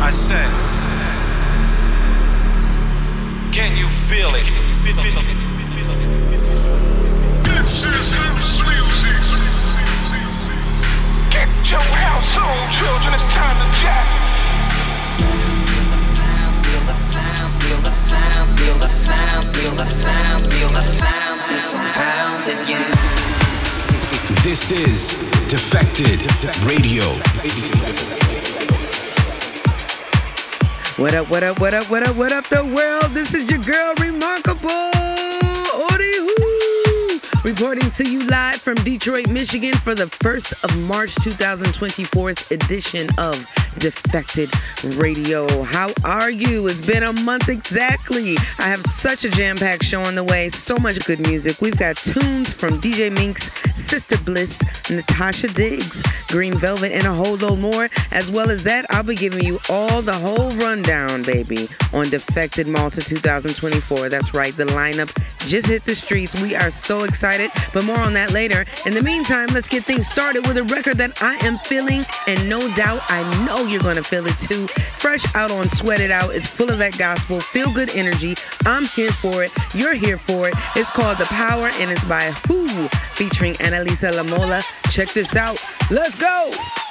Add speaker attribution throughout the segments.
Speaker 1: I said, can you feel it?
Speaker 2: This is
Speaker 3: Defected Radio.
Speaker 4: What up, what up, what up, what up, what up, the world? This is your girl, Rimarkable Ori reporting to you live from Detroit, Michigan for the 1st of March 2024's edition of Defected Radio. How are you? It's been a month exactly. I have such a jam packed show on the way, so much good music. We've got tunes from DJ Minx, Sister Bliss, Natasha Diggs, Green Velvet, and a whole lot more. As well as that, I'll be giving you all the whole rundown, baby, on Defected Malta 2024. That's right, the lineup just hit the streets. We are so excited, but more on that later. In the meantime, let's get things started with a record that I am feeling, and no doubt I know you're gonna feel it too. Fresh out on Sweat It Out, it's full of that gospel, feel good energy. I'm here for it, you're here for it. It's called The Power, and it's by Wh0, featuring Anelisa Lamola. Check this out. Let's go!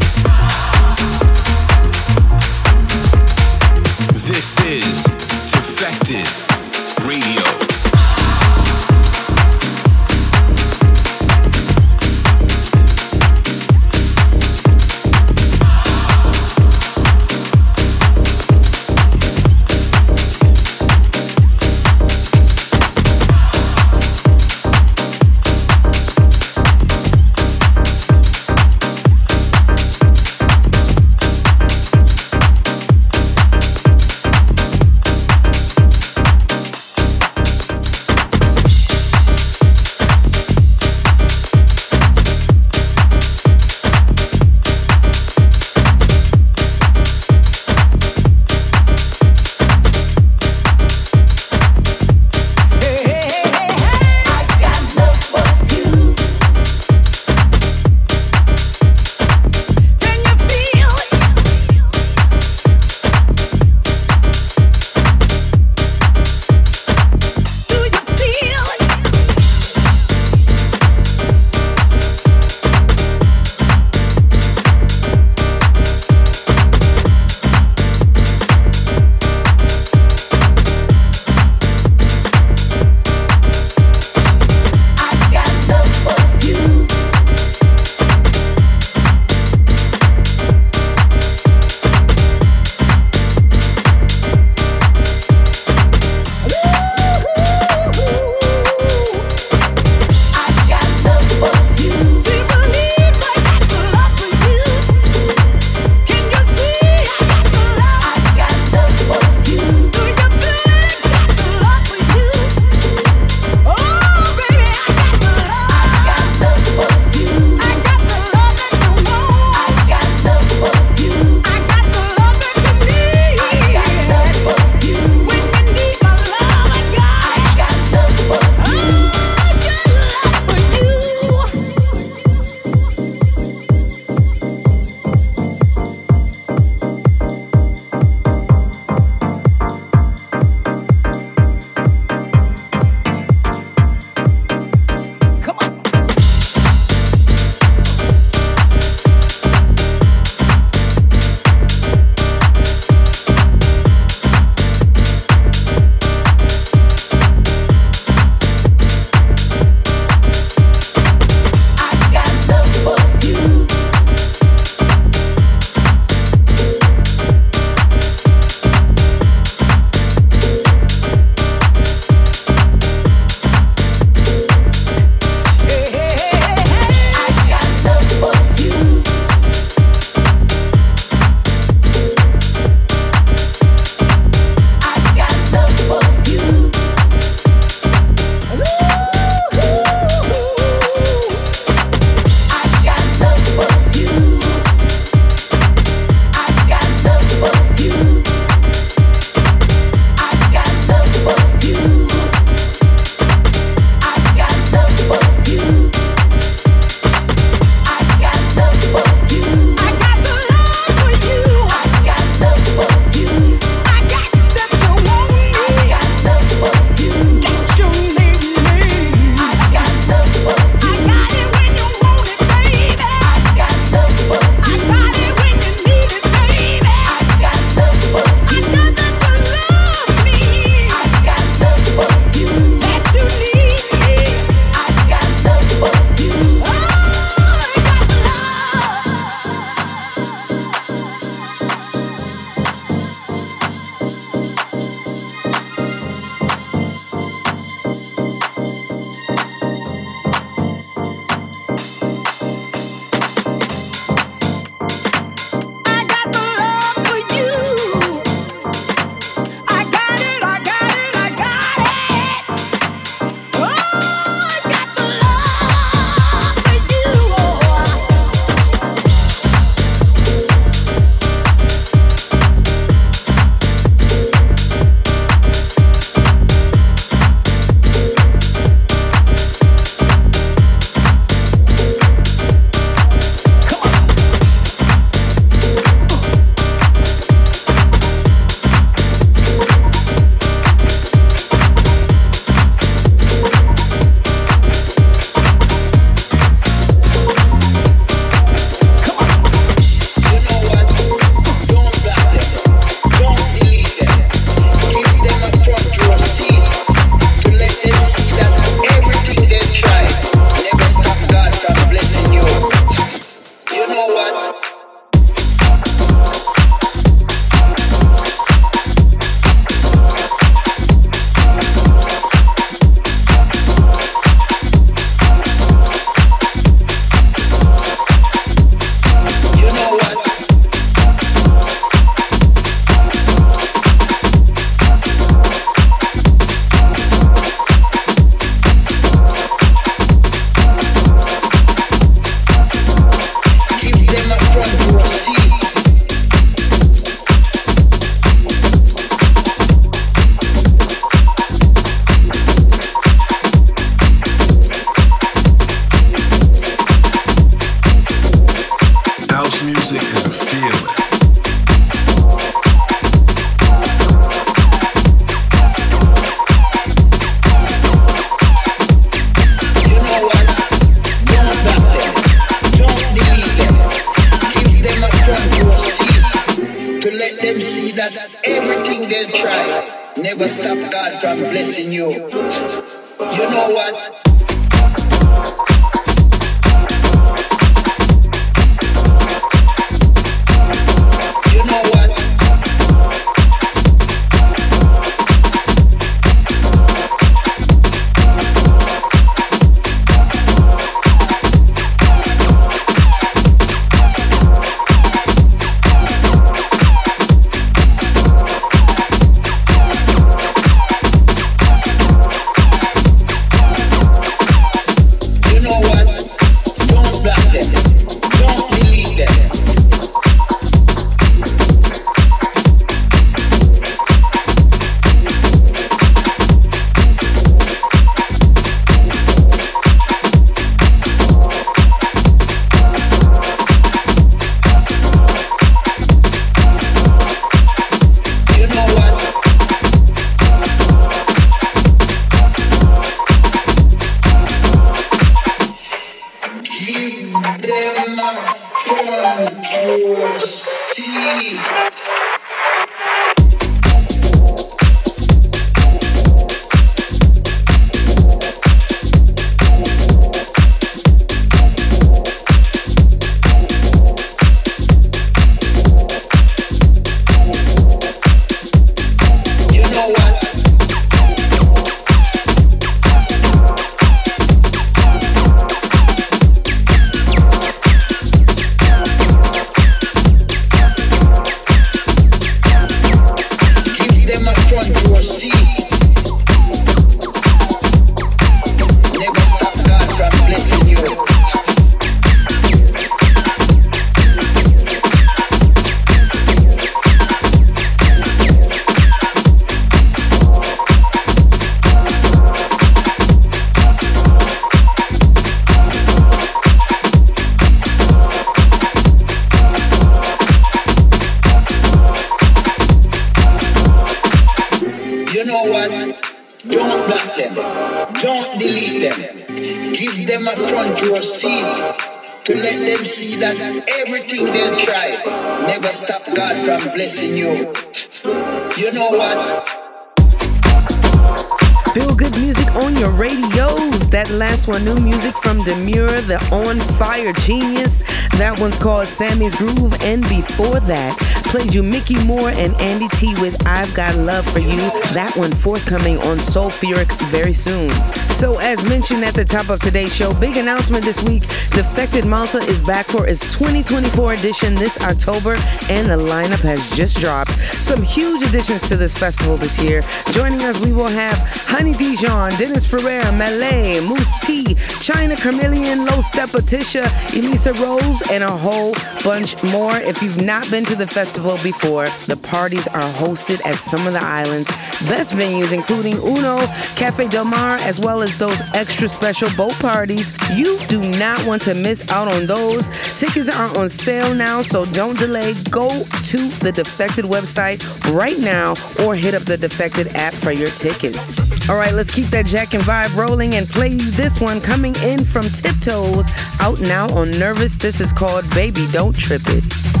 Speaker 4: Sammy's Grüv. And before that, played you Micky More and Andy Tee with I've Got Love for You. That one forthcoming on Soul Sulfuric very soon. So, as mentioned at the top of today's show, big announcement this week Defected Malta is back for its 2024 edition this October, and the lineup has just dropped. Some huge additions to this festival this year. Joining us, we will have Honey Dijon, Dennis Ferrer, Malay, Mousse T, China Chameleon, Low Step Tisha, Eliza Rose, and a whole bunch more. If you've not been to the festival before, the parties are hosted at some of the island's best venues, including Uno, Cafe Del Mar, as well as those extra special boat parties. You do not want to miss out on those. Tickets are on sale now, so don't delay. Go to the Defected website right now or hit up the Defected app for your tickets. All right, let's keep that jack and vibe rolling and play you this one coming in from Tiptoes, out now on Nervous. This is called Baby Don't Trip It.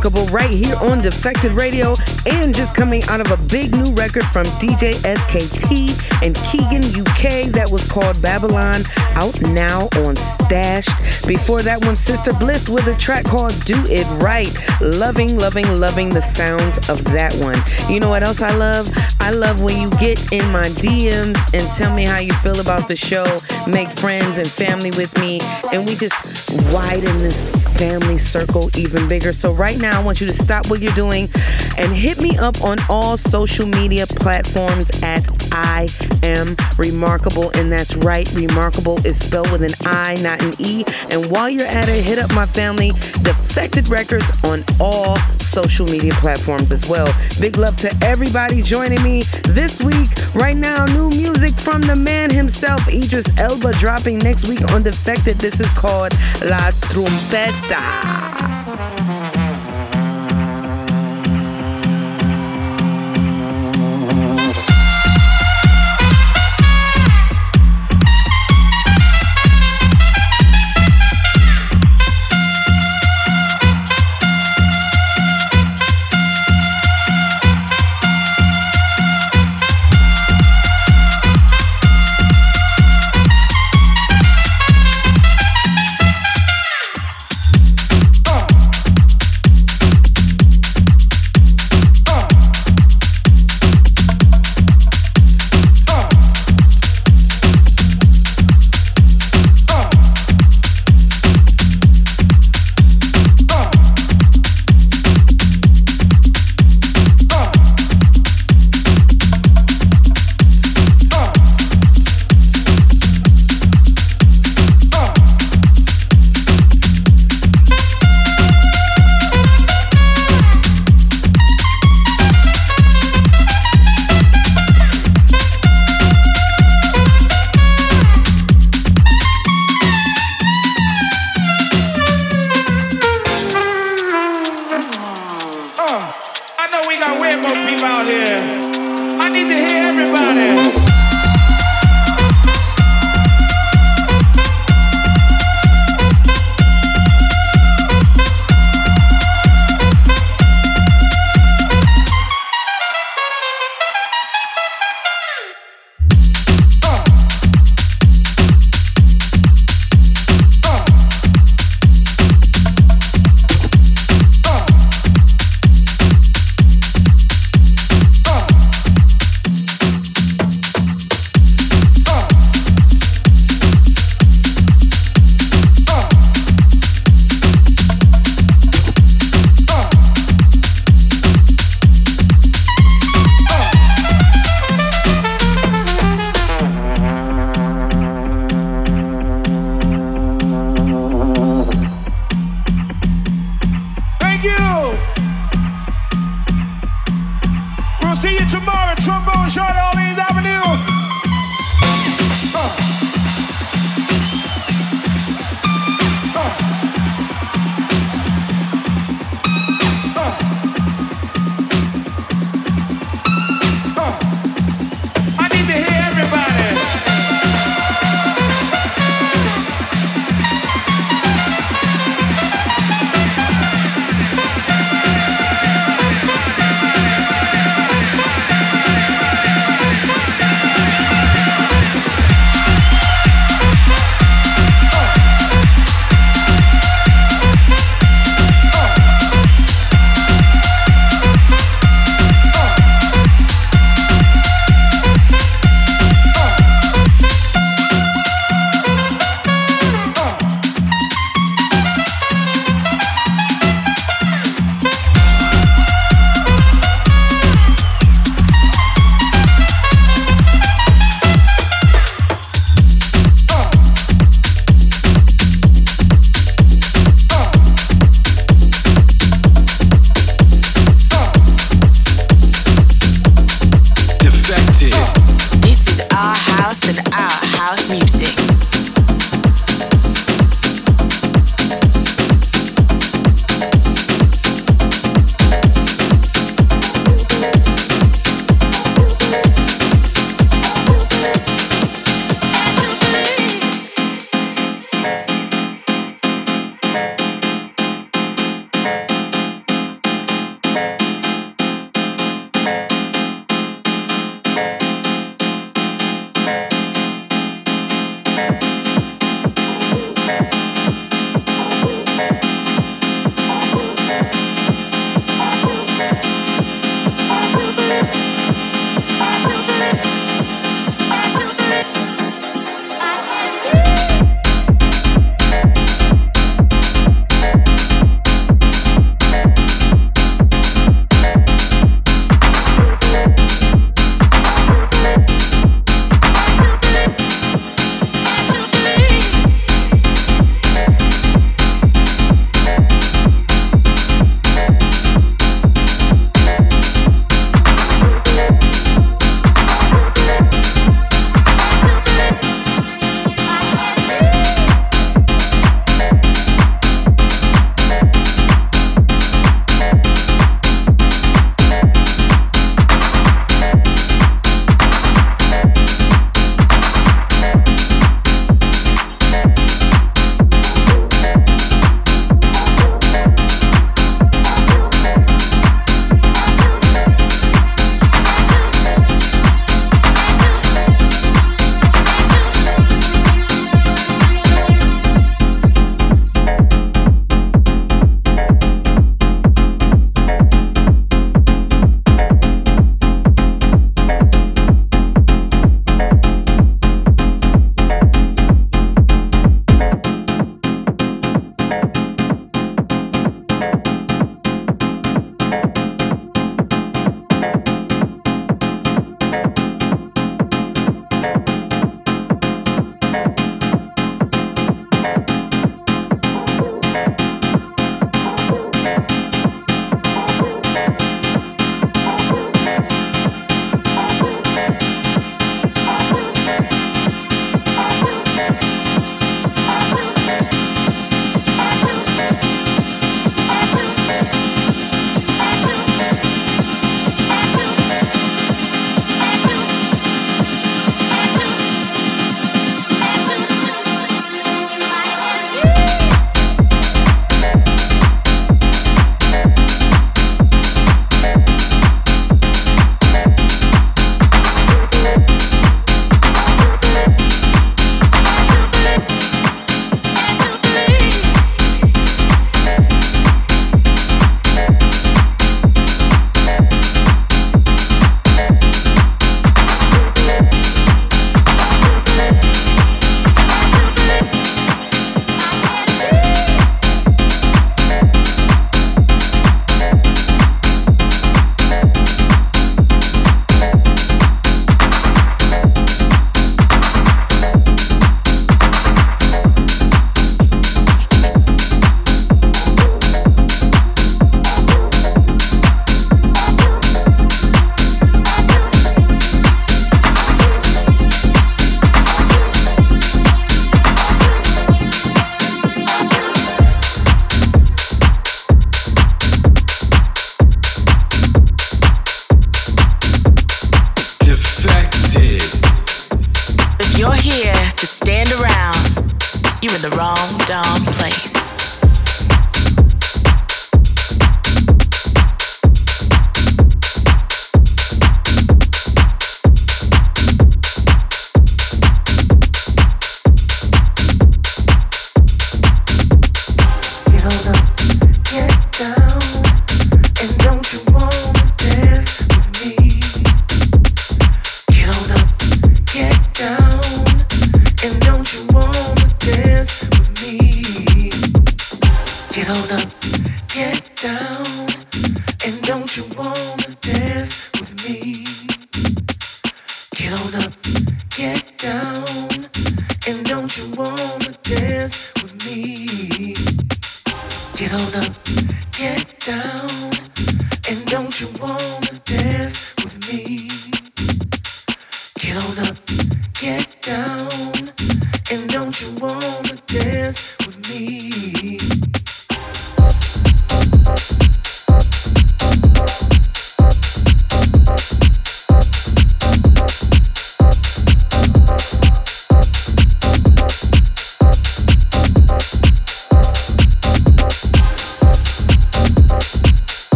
Speaker 4: Right here on Defected Radio and just coming out of a big new record from DJ SKT and Keygen UK that was called Babylon out now on Stashed. Before that one, Sister Bliss with a track called Do It Right. Loving, loving, loving the sounds of that one. You know what else I love? I love when you get in my DMs and tell me how you feel about the show, make friends and family with me, and we just widen this family circle even bigger. So, right now, I want you to stop what you're doing and hit me up on all social media platforms at I am remarkable. And that's right, remarkable is spelled with an I, not an E. And while you're at it, hit up my family, Defected Records, on all social media platforms as well. Big love to everybody joining me this week. Right now, new music from the man himself, Idris Elba, dropping next week on Defected. This is called La Trumpeta.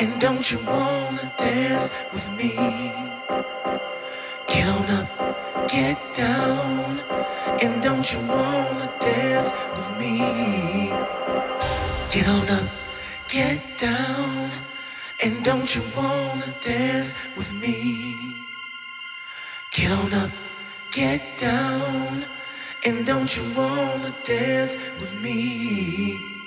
Speaker 5: And don't you wanna
Speaker 4: dance
Speaker 6: with me? Get on up, get down. And don't you wanna dance with me? Get on up, get down. And don't you wanna dance with me? Get on up, get down. And don't you wanna dance with me?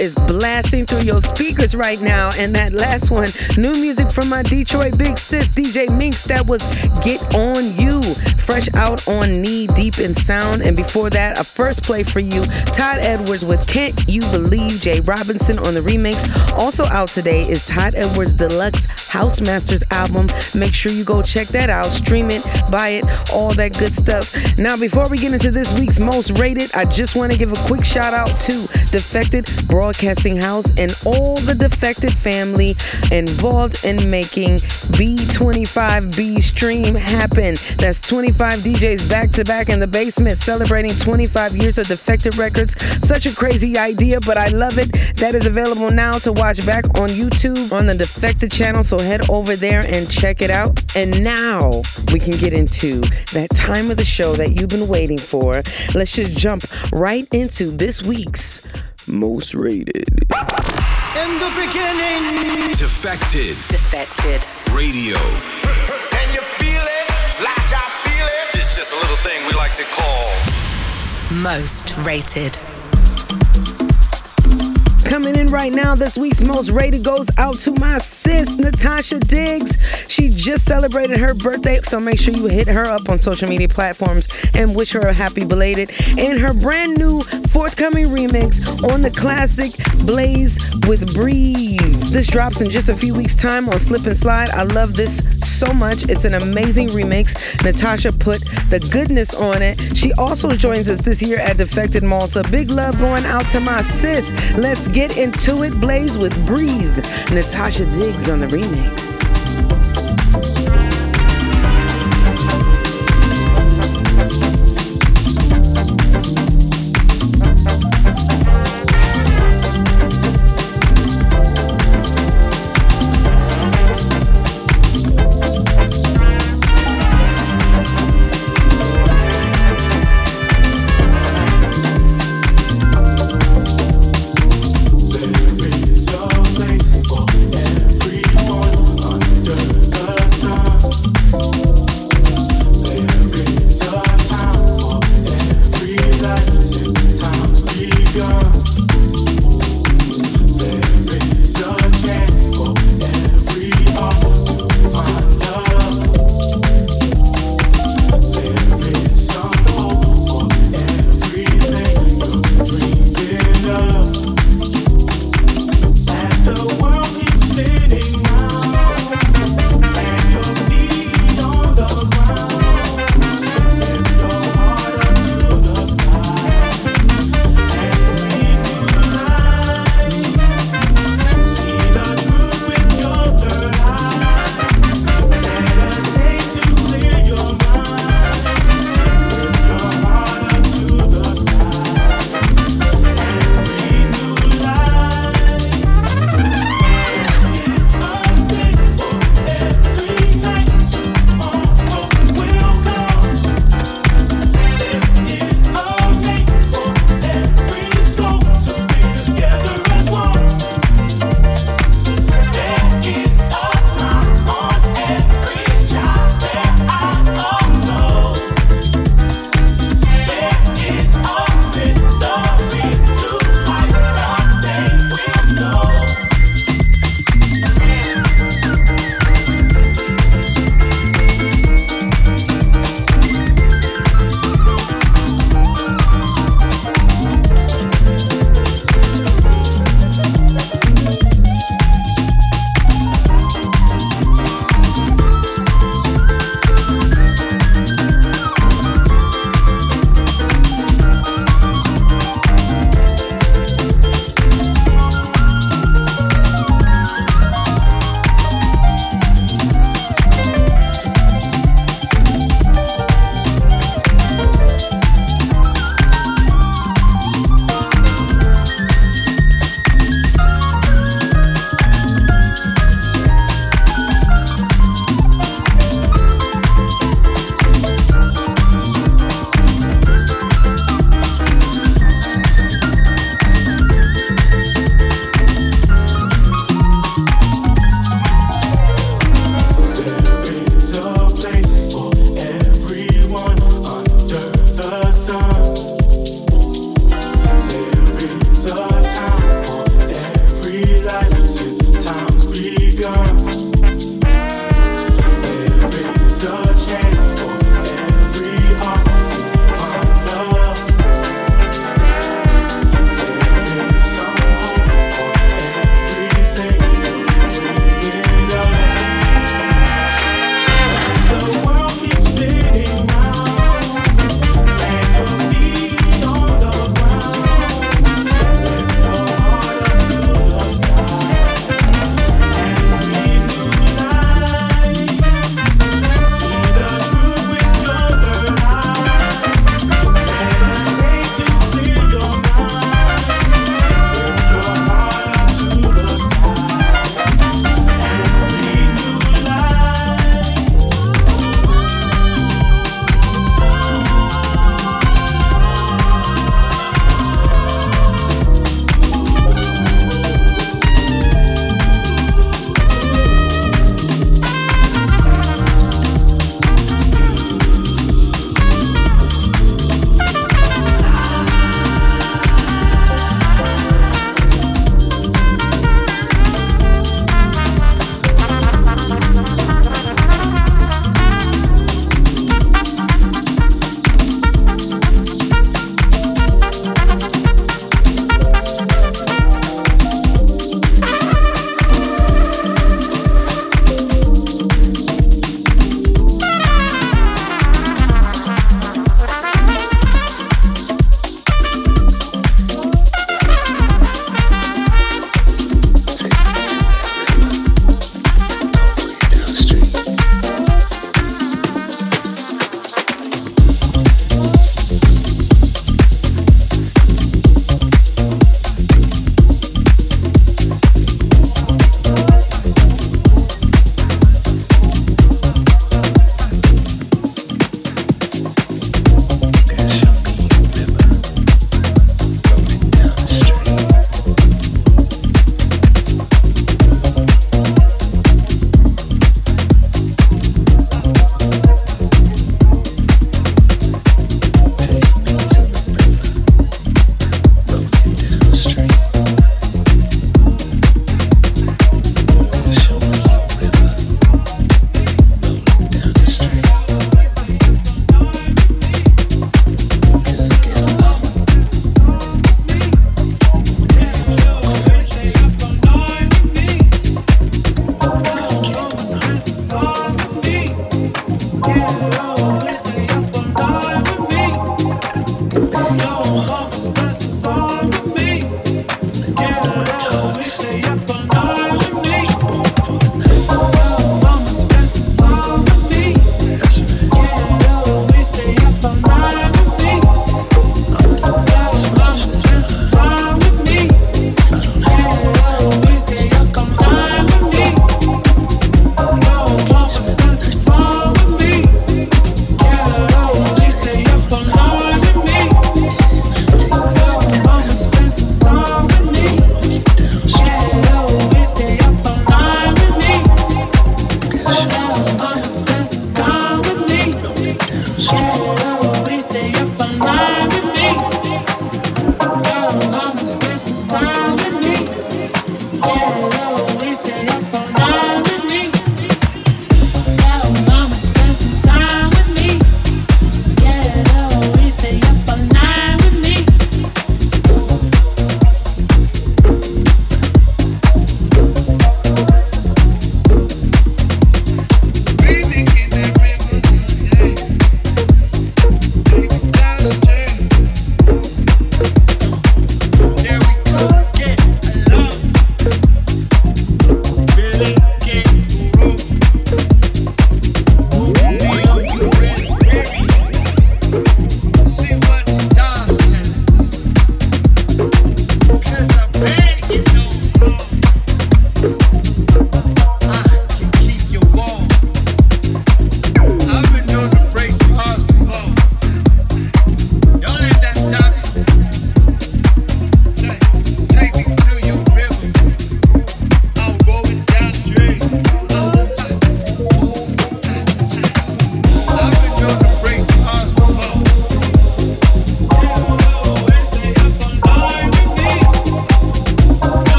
Speaker 4: Is blasting through your speakers right now. And that last one, new music from my Detroit big sis, DJ Minx, that was Get On You, fresh out on Knee Deep in Sound. And before that, a first play for you, Todd Edwards with Can't You Believe, Jay Robinson on the remix. Also out today is Todd Edwards Deluxe House Masters album. Make sure you go check that out, stream it, buy it, all that good stuff. Now, before we get into this week's most rated, I just want to give a quick shout out to Defected Broadcasting House and all the Defected family involved in making B25B stream happen. That's 25 DJs back to back in the basement celebrating 25 years of Defected Records. Such a crazy idea, but I love it. That is available now to watch back on YouTube on the Defected channel. So head over there and check it out. And now we can get into that time of the show that you've been waiting for. Let's just jump right into this week's most rated.
Speaker 3: In the beginning, defected.
Speaker 5: Defected.
Speaker 3: Radio.
Speaker 2: Can you feel it? Like I feel it?
Speaker 1: It's just a little thing we like to call
Speaker 5: Most rated.
Speaker 4: Coming in right now, this week's most rated goes out to my sis, Natasha Diggs. She just celebrated her birthday, so make sure you hit her up on social media platforms and wish her a happy belated. And her brand new forthcoming remix on the classic Blaze with Breathe. This drops in just a few weeks' time on Slip and Slide. I love this so much. It's an amazing remix. Natasha put the goodness on it. She also joins us this year at Defected Malta. Big love going out to my sis. Let's get Get into it, Blaze with Breathe. Natasha Diggs on the remix.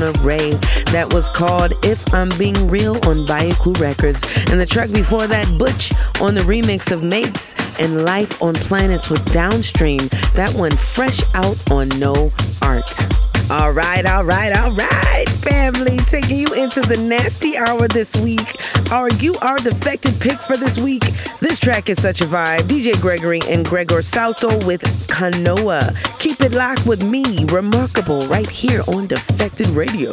Speaker 4: And Ray. That was called If I'm Being Real on Bayacou Records. And the track before that, Butch on the remix of Makez and Life on Planets with Downstream. That one fresh out on No Art. All right, all right, all right, family. Taking you into the nasty hour this week. Are you our defected pick for this week? This track is such a vibe. DJ Gregory and Gregor Salto with Canoa. Keep it locked with me, Rimarkable, right here on Defected Radio.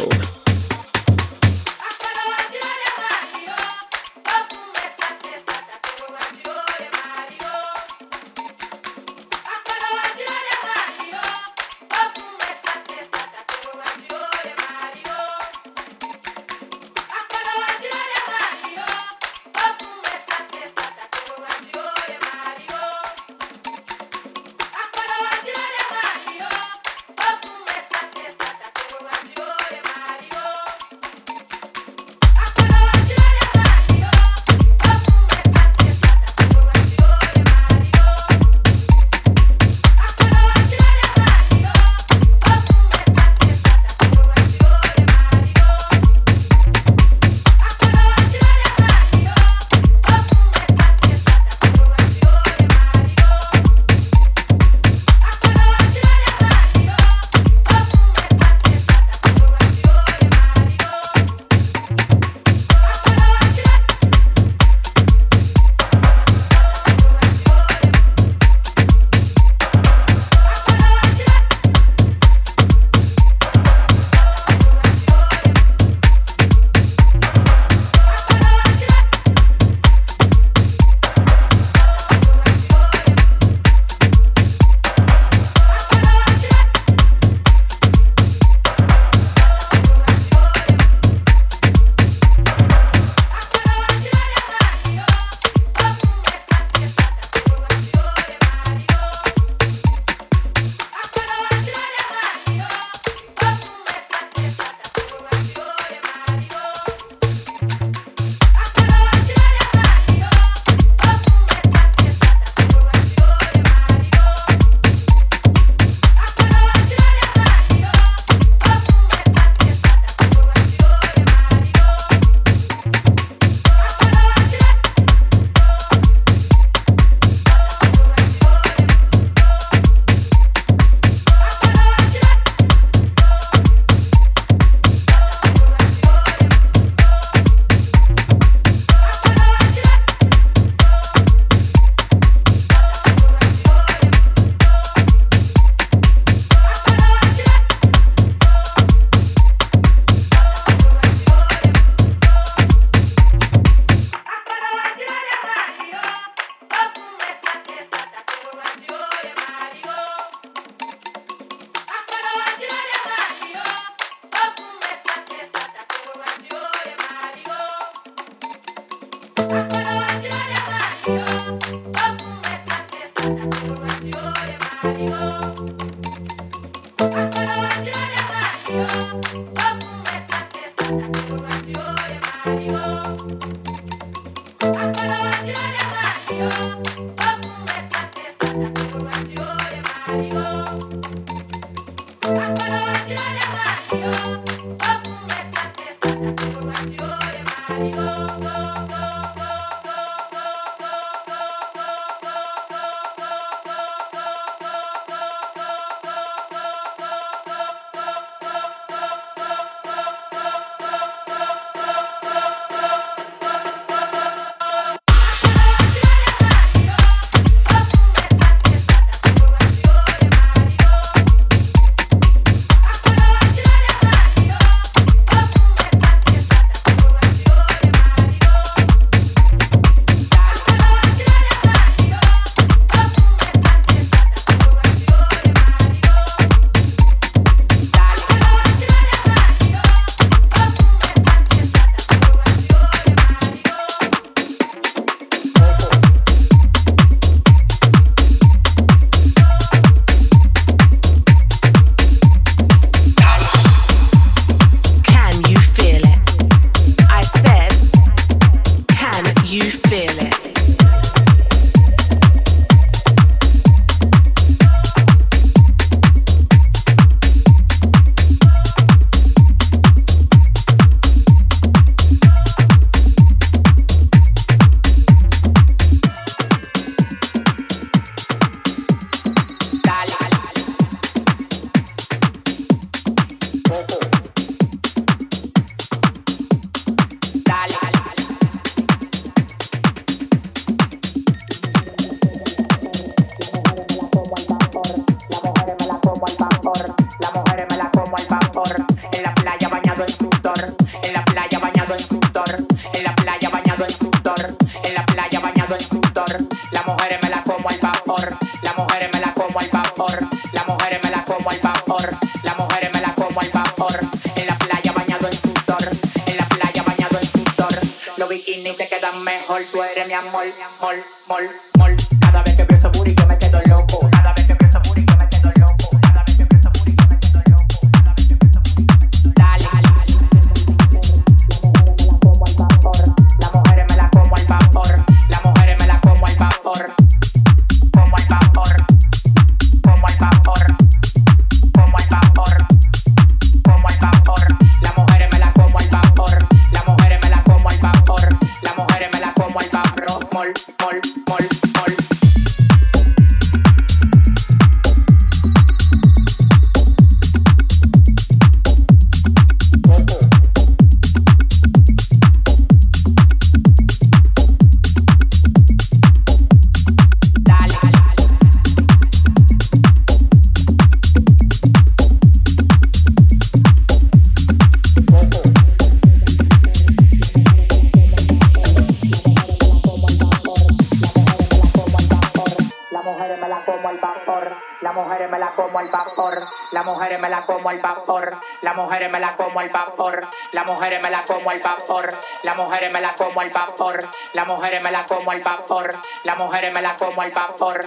Speaker 7: el
Speaker 4: vapor.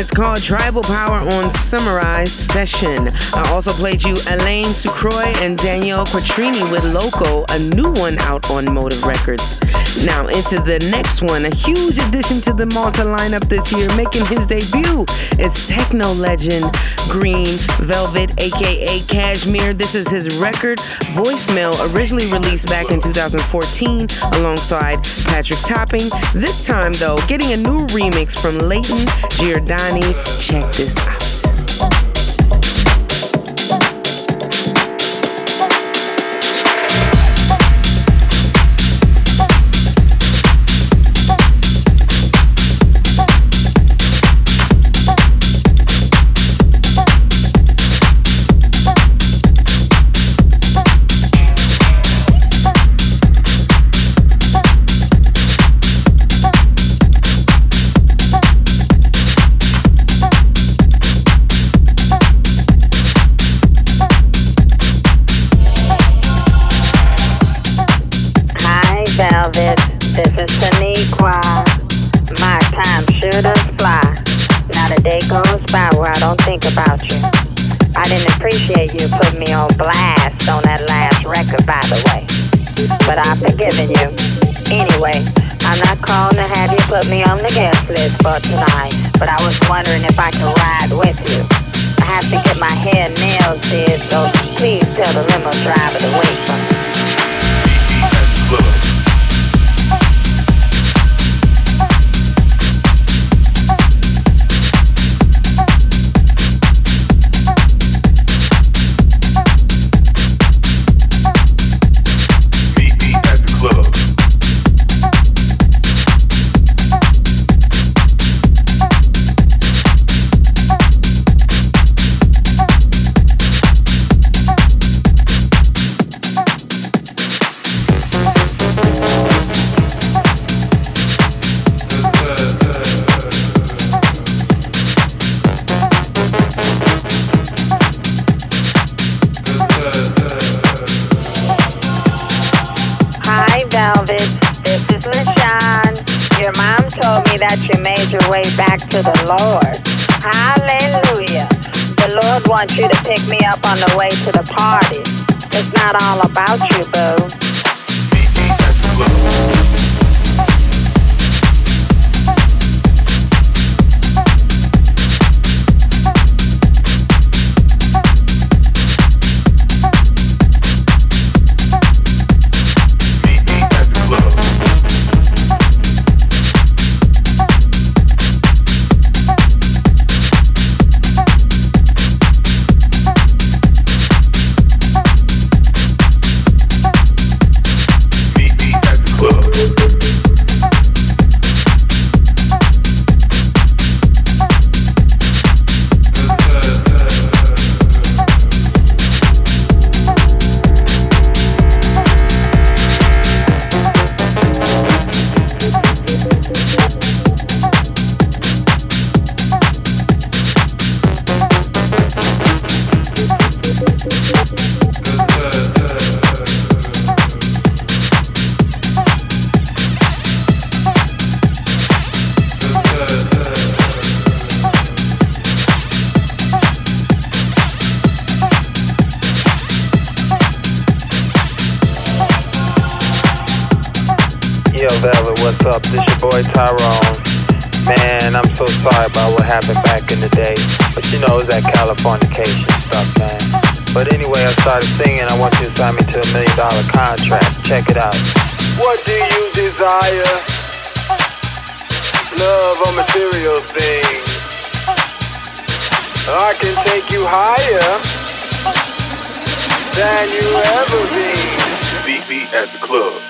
Speaker 4: It's called Tribal Power on Summer-ized Session. I also played you Alain Ducroix and Daniele Quatrini with Loco, a new one out on Motive Records. Now into the next one, a huge addition to the Malta lineup this year, making his debut. It's techno legend Green Velvet, aka Cajmere. This is his record, Voicemail, originally released back in 2014 alongside Patrick Topping. This time, though, getting a new remix from Layton Giordani. Check this out.
Speaker 8: day goes by where I don't think about you. I didn't appreciate you putting me on blast on that last record, by the way. But I've forgiven you. Anyway, I'm not calling to have you put me on the guest list for tonight, but I was wondering if I could ride with you. I have to get my hair nails did, so please tell the limo driver to wait for me. want you to pick me up on the way
Speaker 5: to the party. It's not all
Speaker 8: about you, boo. Check it out. What do you desire? Love or material things? I can take you higher than you ever be. Beat me at the club.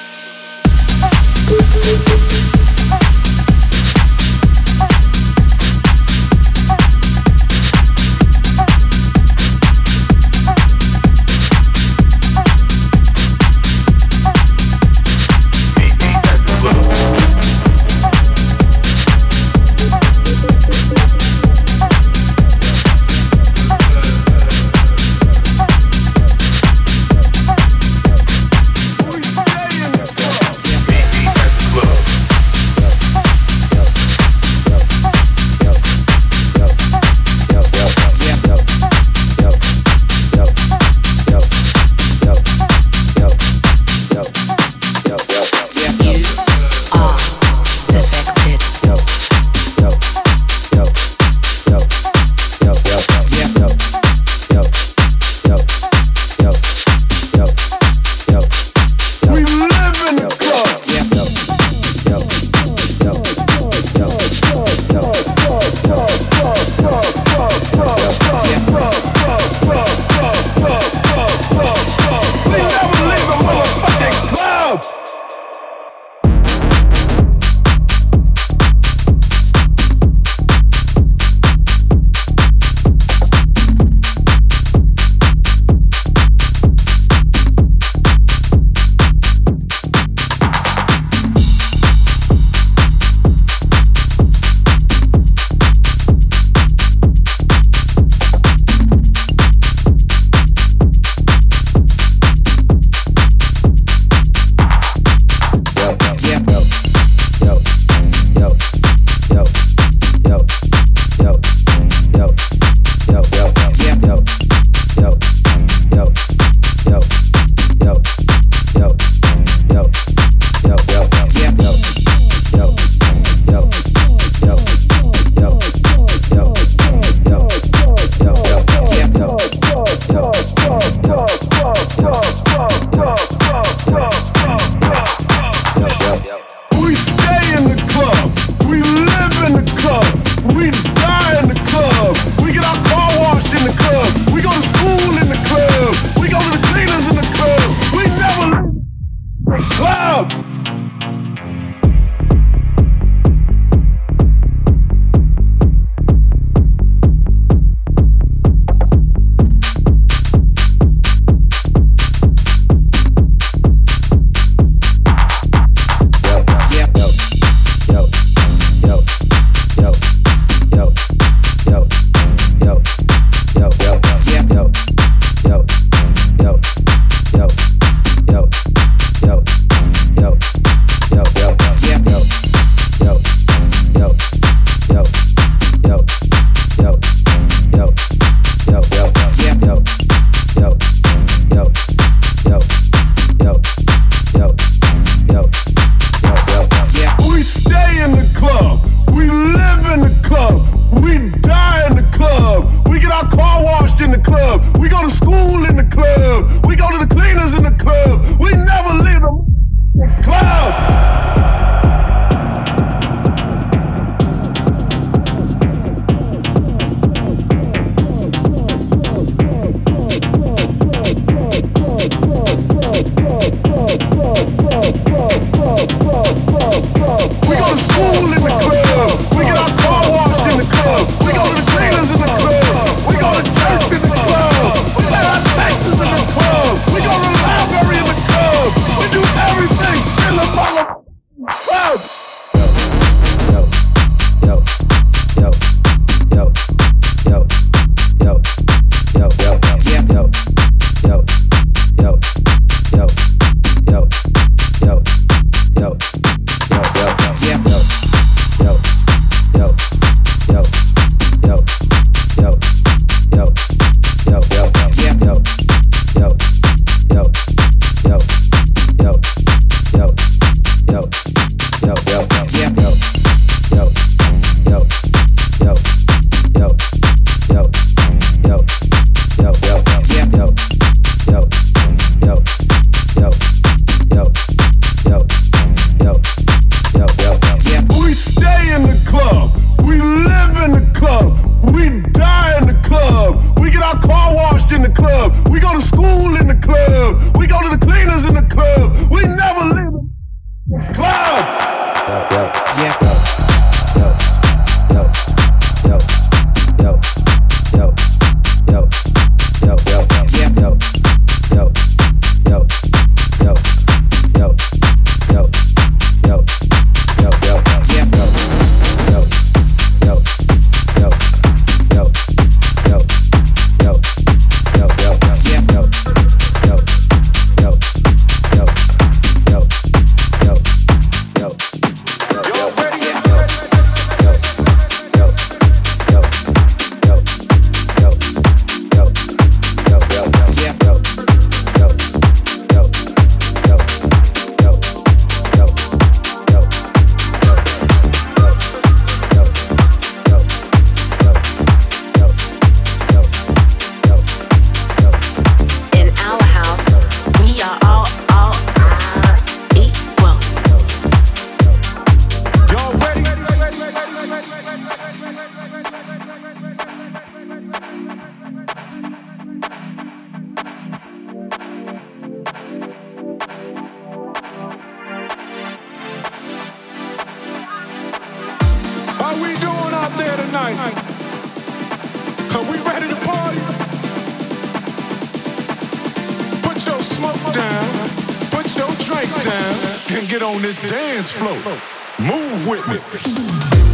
Speaker 8: down, put your drink down, and get on this dance floor. Move with me.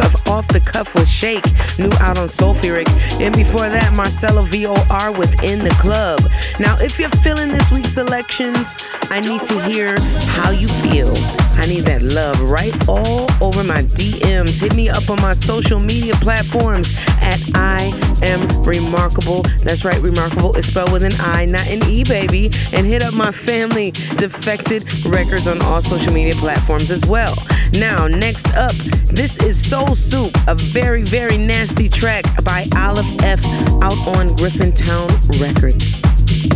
Speaker 4: Of Off the Cuff with Shake, new out on Soulfuric. And before that, Marcello VOR within the club. Now, if you're feeling this week's selections, I need to hear how you feel. I need that love right all over my DMs. Hit me up on my social media platforms at I am Rimarkable. That's right, Rimarkable is spelled with an I, not an E, baby. And hit up my family, Defected Records, on all social media platforms as well. Now, next up, this is Soul Soup, a very, very nasty track by Olive F out on Griffintown Records.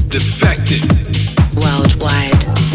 Speaker 3: Defected.
Speaker 5: Worldwide.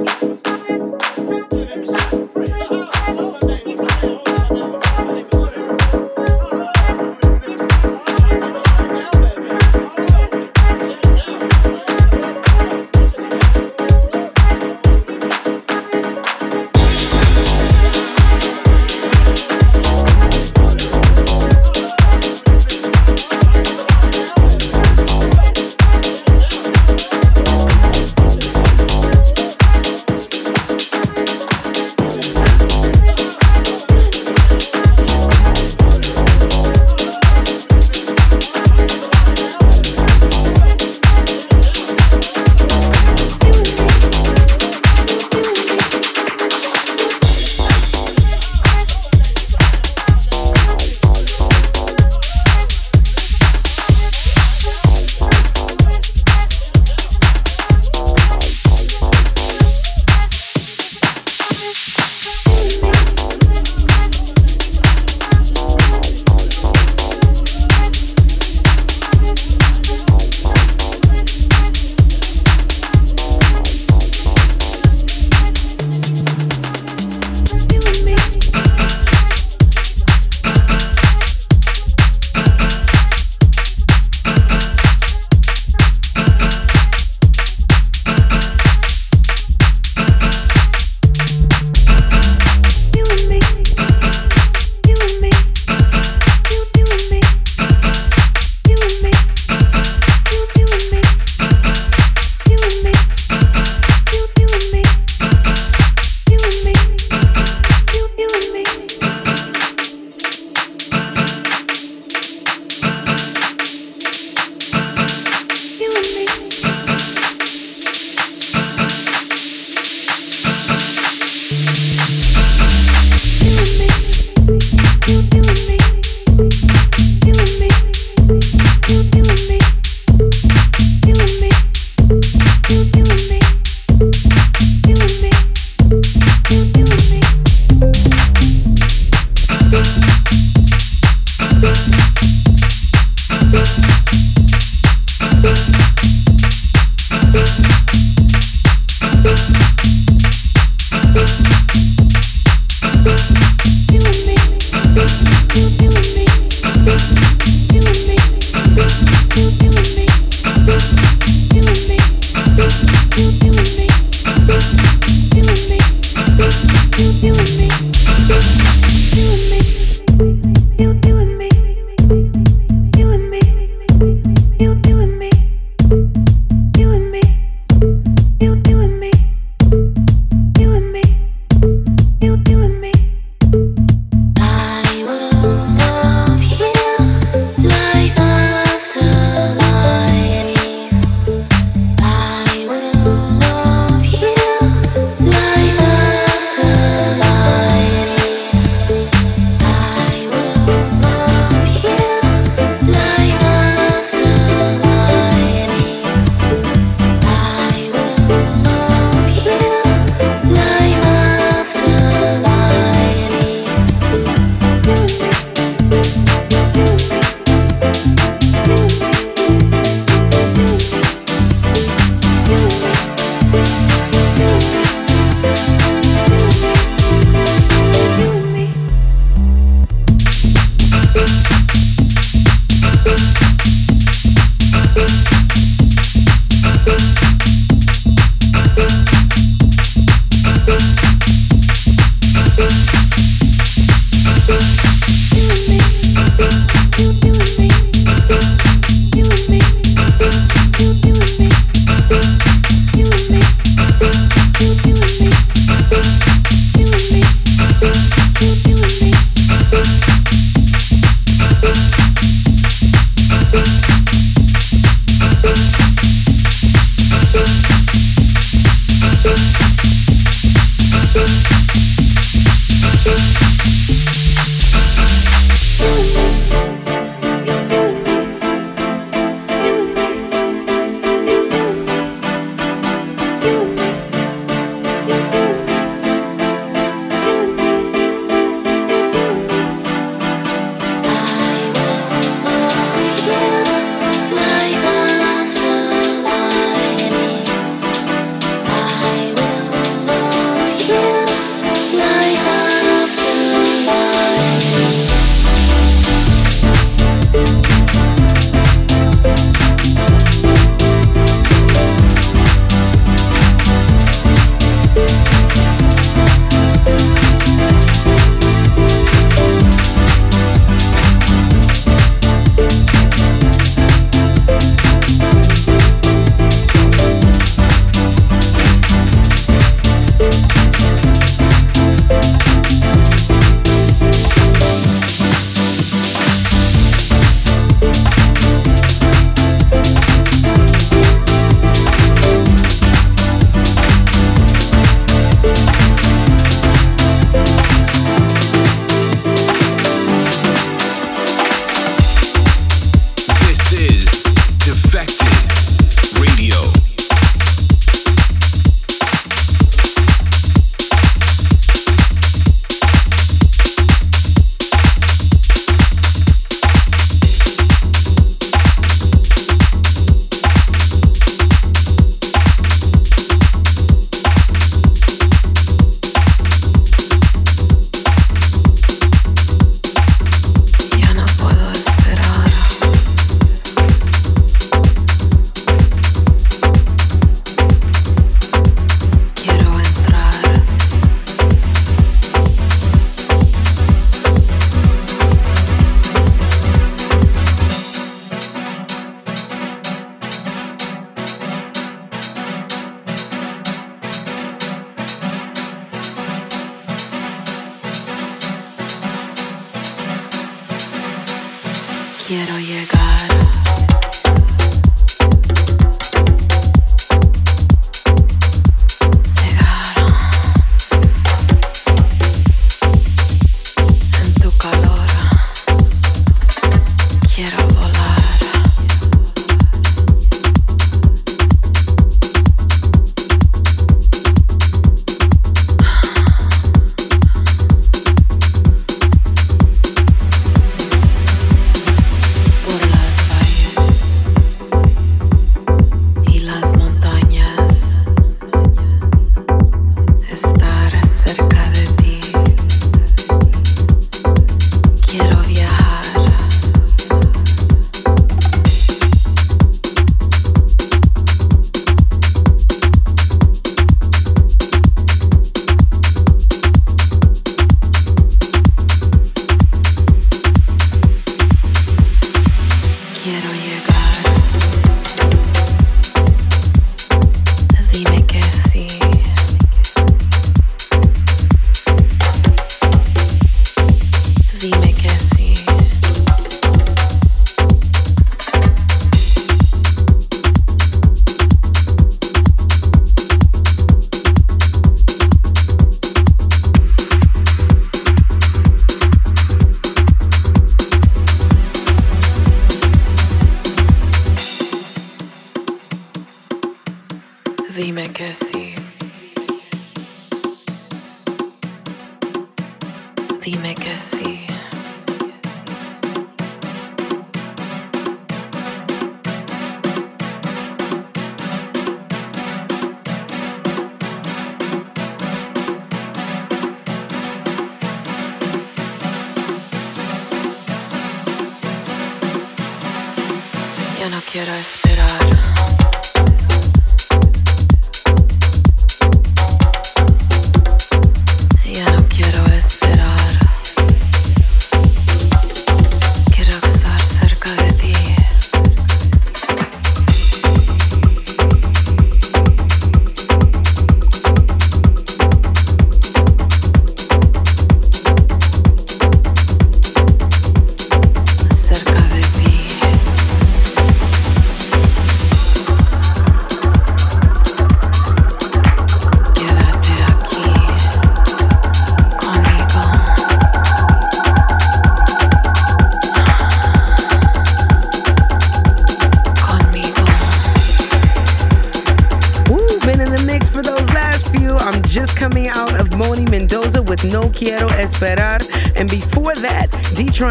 Speaker 4: easy.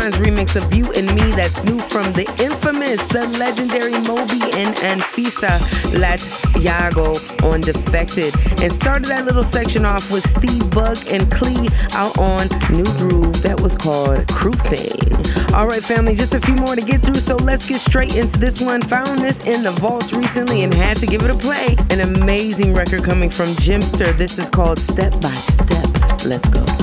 Speaker 4: Remix of You and Me that's new from the infamous, the legendary Moby and Anfisa Lat Yago on Defected. And started that little section off with Steve Bug and Cle out on Nu Groove that was called Crew Thing. All right, family, just a few more to get through, so let's get straight into this one. Found this in the vaults recently and had to give it a play. An amazing record coming from Jimpster. This is called Step by Step. Let's go.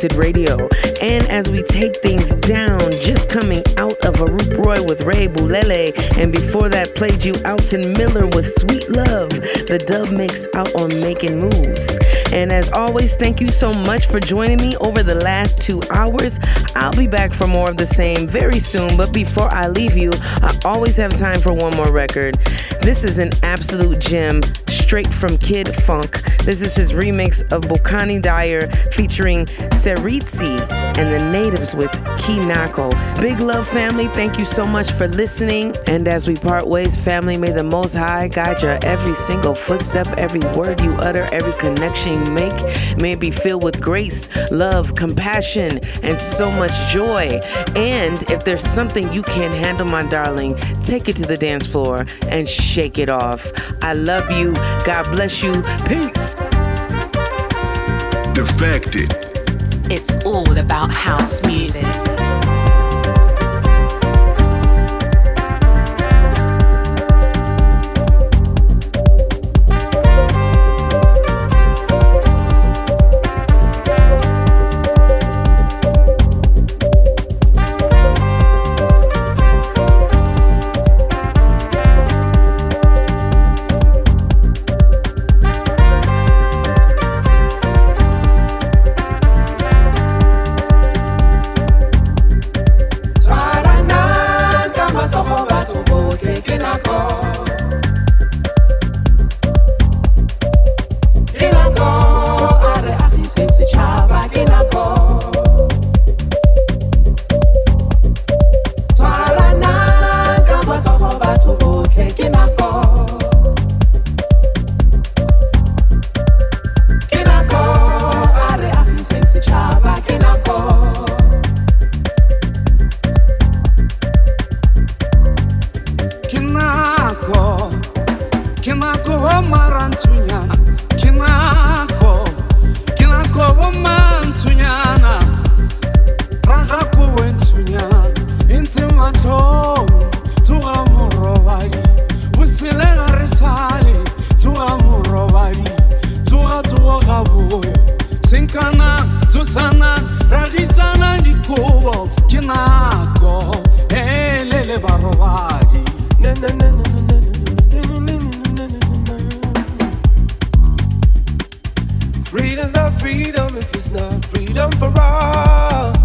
Speaker 4: On Defected Radio. And as we take things down, just coming out of a Aroop Roy with Re Bulele, and before that played you Alton Miller with Sweet Love, the dub makes out on Making Moves. And as always, thank you so much for joining me over the last two hours. I'll be back for more of the same very soon, but before I leave you, I always have time for one more record. This is an absolute gem straight from Kid Fonque. This is his remix of Bokani Dyer featuring Sereetsi and the Natives with Ke Nako. Big love, family. Thank you so much for listening. And as we part ways, family, may the Most High guide your every single footstep, every word you utter, every connection you make. May it be filled with grace, love, compassion, and so much joy. And if there's something you can't handle, my darling, take it to the dance floor and shake it off. I love you. God bless you. Peace.
Speaker 3: Defected.
Speaker 5: It's all about house music.
Speaker 9: senkana
Speaker 5: tsosana ragisana dikobo ke nako elele barobadi
Speaker 9: Freedom's not freedom if it's not freedom for all.